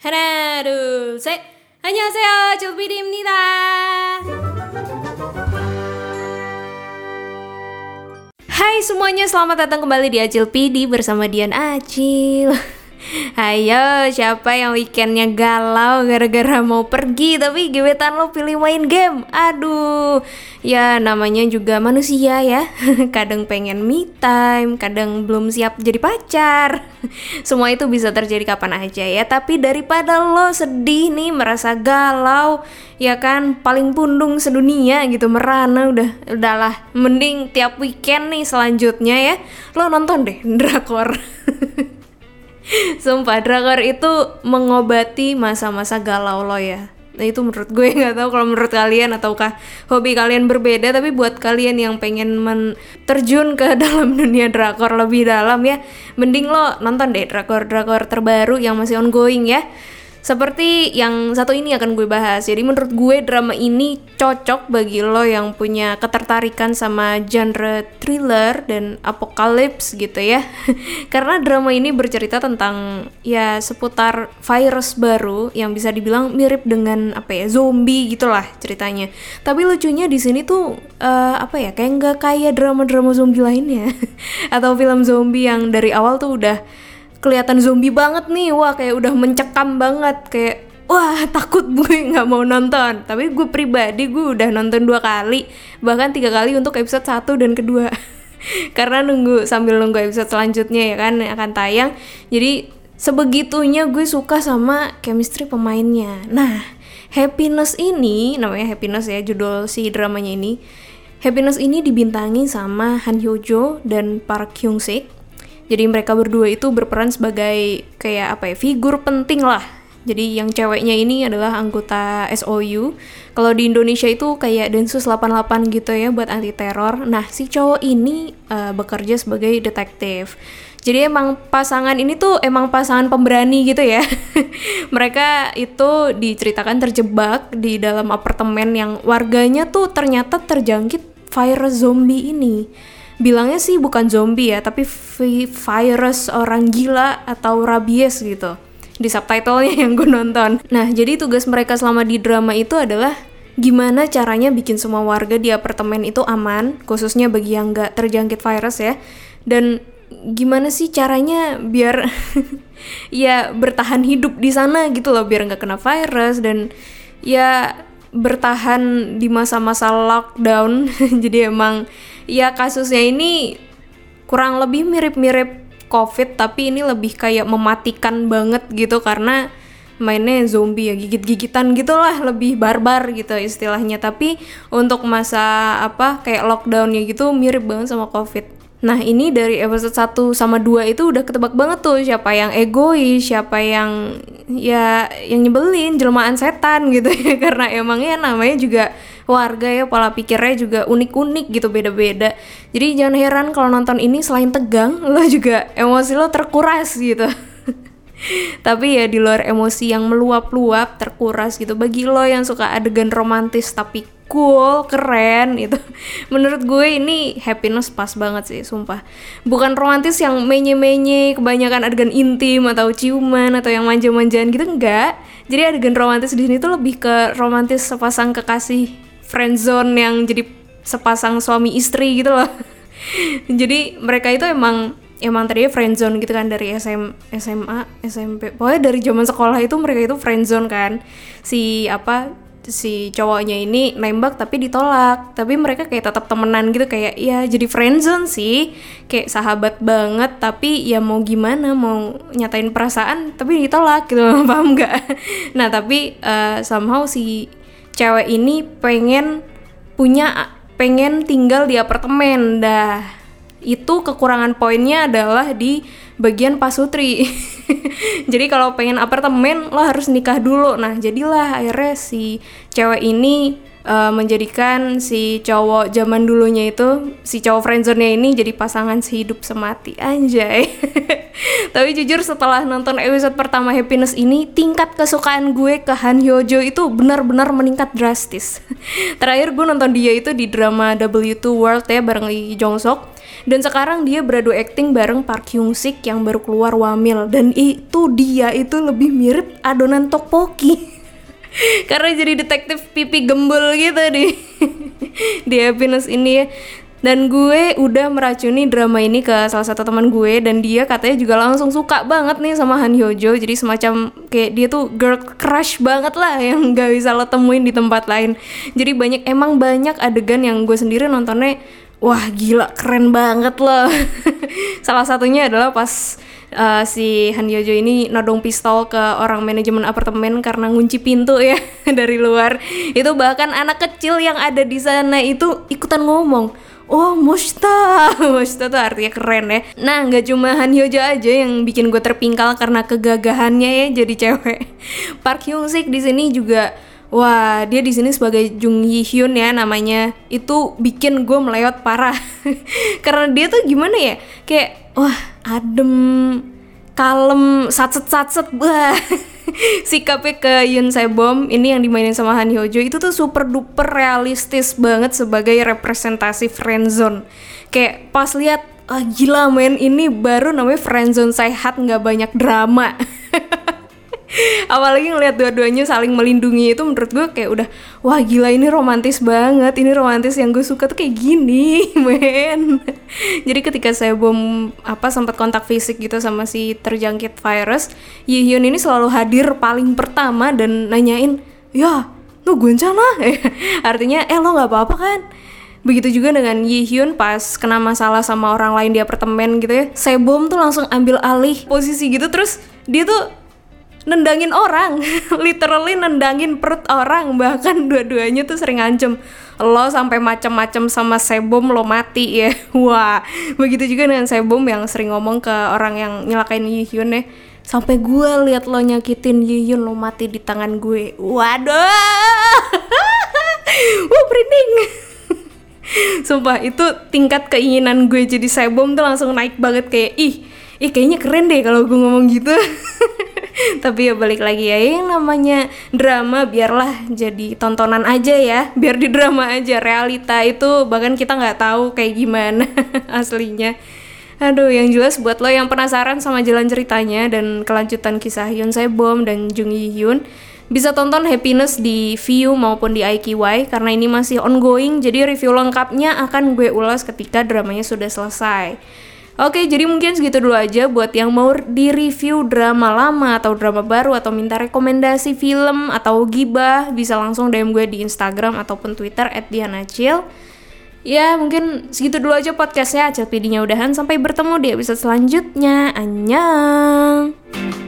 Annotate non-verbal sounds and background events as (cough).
하나, 둘, 셋. 안녕하세요. 조비리입니다. Hai semuanya, selamat datang kembali di Acil PD bersama Dian Acil. Ayo, siapa yang weekendnya galau gara-gara mau pergi tapi gebetan lo pilih main game? Aduh, ya namanya juga manusia ya. (laughs) Kadang pengen me time, kadang belum siap jadi pacar. (laughs) Semua itu bisa terjadi kapan aja ya. Tapi daripada lo sedih nih, merasa galau, ya kan paling pundung sedunia gitu merana udah udahlah mending tiap weekend nih selanjutnya ya lo nonton deh drakor (laughs) Sumpah, drakor itu mengobati masa-masa galau lo ya. Nah itu menurut gue (laughs) nggak tahu kalau menurut kalian ataukah hobi kalian berbeda tapi buat kalian yang pengen men terjun ke (laughs) dalam dunia drakor lebih dalam ya mending lo nonton deh drakor-drakor terbaru yang masih ongoing ya seperti yang satu ini akan gue bahas. Jadi menurut gue drama ini cocok bagi lo yang punya ketertarikan sama genre thriller dan apokalips gitu ya. (laughs) Karena drama ini bercerita tentang ya seputar virus baru yang bisa dibilang mirip dengan apa ya zombie gitulah ceritanya. Tapi lucunya di sini tuh uh, apa ya kayak nggak kayak drama-drama zombie lainnya (laughs) atau film zombie yang dari awal tuh udah kelihatan zombie banget nih. Wah kayak udah mencekam banget. Kayak wah takut (laughs) gue nggak mau nonton. Tapi gue pribadi gue udah nonton dua kali. Bahkan tiga kali untuk episode satu dan kedua. (laughs) Karena nunggu sambil nunggu episode selanjutnya ya kan akan tayang. Jadi sebegitunya gue suka sama chemistry pemainnya. Nah happiness ini namanya happiness ya judul si dramanya ini. Happiness ini dibintangi sama Han Hyo Jo dan Park Hyung Sik jadi mereka berdua itu berperan sebagai kayak apa ya figur penting lah jadi yang ceweknya ini adalah anggota SOU. Kalau di Indonesia itu kayak Densus 88 gitu ya buat anti teror. Nah, si cowok ini uh, bekerja sebagai detektif. Jadi emang pasangan ini tuh emang pasangan pemberani gitu ya. (laughs) Mereka itu diceritakan terjebak di dalam apartemen yang warganya tuh ternyata terjangkit virus zombie ini bilangnya sih bukan zombie ya tapi virus orang gila atau rabies gitu. Di subtitlenya yang gue nonton. Nah jadi tugas mereka selama di drama itu adalah gimana caranya bikin semua warga di apartemen itu aman khususnya bagi yang nggak terjangkit virus ya. Dan gimana sih caranya biar (laughs) ya bertahan hidup di sana gitu loh biar nggak kena virus dan ya bertahan di masa-masa lockdown. (laughs) Jadi emang ya kasusnya ini kurang lebih mirip-mirip COVID tapi ini lebih kayak mematikan banget gitu karena mainnya zombie ya gigit-gigitan gitulah lebih barbar gitu istilahnya. Tapi untuk masa apa kayak lockdownnya gitu mirip banget sama covid Nah ini dari episode 1 sama 2 itu udah ketebak banget tuh siapa yang egois, siapa yang ya yang nyebelin, jelmaan setan gitu ya (laughs) karena emangnya namanya juga warga ya pola pikirnya juga unik-unik gitu beda-beda. Jadi jangan heran kalau nonton ini selain tegang (laughs) lo juga emosi lo terkuras gitu. Tapi ya di luar emosi yang meluap-luap terkuras gitu bagi lo yang suka adegan romantis tapi cool keren itu (laughs) menurut gue ini happiness pas banget sih sumpah. Bukan romantis yang menye-menye kebanyakan adegan intim atau ciuman atau yang manja-manjaan gitu enggak. Jadi adegan romantis di sini tuh lebih ke romantis sepasang kekasih friendzone yang jadi sepasang suami istri gitu loh. (laughs) Jadi mereka itu emang emang tadinya friendzone gitu kan dari SM, SMA, SMP. Pokoknya dari zaman sekolah itu mereka itu friendzone kan. Si apa si cowoknya ini nembak tapi ditolak. Tapi mereka kayak tetap temenan gitu kayak ya jadi friendzone sih. Kayak sahabat banget tapi ya mau gimana mau nyatain perasaan tapi ditolak gitu. (laughs) Paham nggak? Nah tapi uh, somehow si cewek ini pengen punya pengen tinggal di apartemen. Dah itu kekurangan poinnya adalah di bagian pasutri. (laughs) jadi kalau pengen apartemen lo harus nikah dulu. Nah, jadilah akhirnya si cewek ini uh, menjadikan si cowok zaman dulunya itu si cowok friendzone ini jadi pasangan sehidup semati anjay. (laughs) Tapi jujur setelah nonton episode pertama Happiness ini tingkat kesukaan gue ke Han Hyojo itu benar-benar meningkat drastis. (laughs) Terakhir gue nonton dia itu di drama W2 World ya bareng Lee Jong Sok dan sekarang dia beradu acting bareng Park Hyung Sik yang baru keluar Wamil. Dan itu dia itu lebih mirip adonan tteokbokki. (laughs) Karena jadi detektif pipi gembul gitu di (laughs) di happiness ini. Ya dan gue udah meracuni drama ini ke salah satu teman gue. Dan dia katanya juga langsung suka banget nih sama Han Hyojo. Jadi semacam kayak dia tuh girl crush banget lah yang gak bisa lo temuin di tempat lain. Jadi banyak emang banyak adegan yang gue sendiri nontonnya wah gila keren banget loh (laughs) salah satunya adalah pas uh, si Han Hyojo ini nodong pistol ke orang manajemen apartemen karena ngunci pintu ya (laughs) dari luar itu bahkan anak kecil yang ada di sana itu ikutan ngomong Oh, Musta. (laughs) Musta tuh artinya keren ya. Nah, nggak cuma Han Hyojo aja yang bikin gue terpingkal karena kegagahannya ya jadi cewek. Park Hyung Sik di sini juga Wah, dia di sini sebagai Jung Yi Hyun ya namanya. Itu bikin gue melewat parah. (laughs) Karena dia tuh gimana ya? Kayak wah, adem, kalem, satset-satset. Wah. (laughs) sikapnya ke Yun Sebom ini yang dimainin sama Han Hyojo itu tuh super duper realistis banget sebagai representasi friendzone kayak pas lihat ah gila men ini baru namanya friendzone sehat nggak banyak drama (laughs) (laughs) apalagi ngeliat dua-duanya saling melindungi itu menurut gue kayak udah wah gila ini romantis banget ini romantis yang gue suka. Tuh kayak gini (laughs) men. Jadi ketika saya bom apa sempat kontak fisik gitu sama si terjangkit virus Yi Hyun ini selalu hadir paling pertama dan nanyain ya lu gue (laughs) artinya eh lo nggak apa-apa kan? Begitu juga dengan Yi Hyun pas kena masalah sama orang lain di apartemen gitu ya. Sebom tuh langsung ambil alih posisi gitu terus dia tuh nendangin orang. (laughs) Literally nendangin perut orang. Bahkan dua-duanya tuh sering ngancem. Lo sampai macem-macem sama sebom lo mati ya. (laughs) Wah. Begitu juga dengan sebom yang sering ngomong ke orang yang nyelakain Yihyun ya. Sampai gue lihat lo nyakitin Yihyun lo mati di tangan gue. Waduh. (laughs) Wah merinding. Sumpah itu tingkat keinginan gue jadi sebom tuh langsung naik banget kayak ih ih kayaknya keren deh kalau gue ngomong gitu (laughs) tapi ya balik lagi ya yang namanya drama biarlah jadi tontonan aja ya biar di drama aja realita itu bahkan kita nggak tahu kayak gimana (laughs) aslinya Aduh, yang jelas buat lo yang penasaran sama jalan ceritanya dan kelanjutan kisah Hyun Bom dan Jung Yi Hyun, bisa tonton Happiness di View maupun di IQY karena ini masih ongoing, jadi review lengkapnya akan gue ulas ketika dramanya sudah selesai. Oke, jadi mungkin segitu dulu aja buat yang mau di-review drama lama atau drama baru atau minta rekomendasi film atau gibah bisa langsung DM gue di Instagram ataupun Twitter @dianacil. Ya, mungkin segitu dulu aja podcastnya. Acil PD-nya udahan. Sampai bertemu di episode selanjutnya. Annyeong!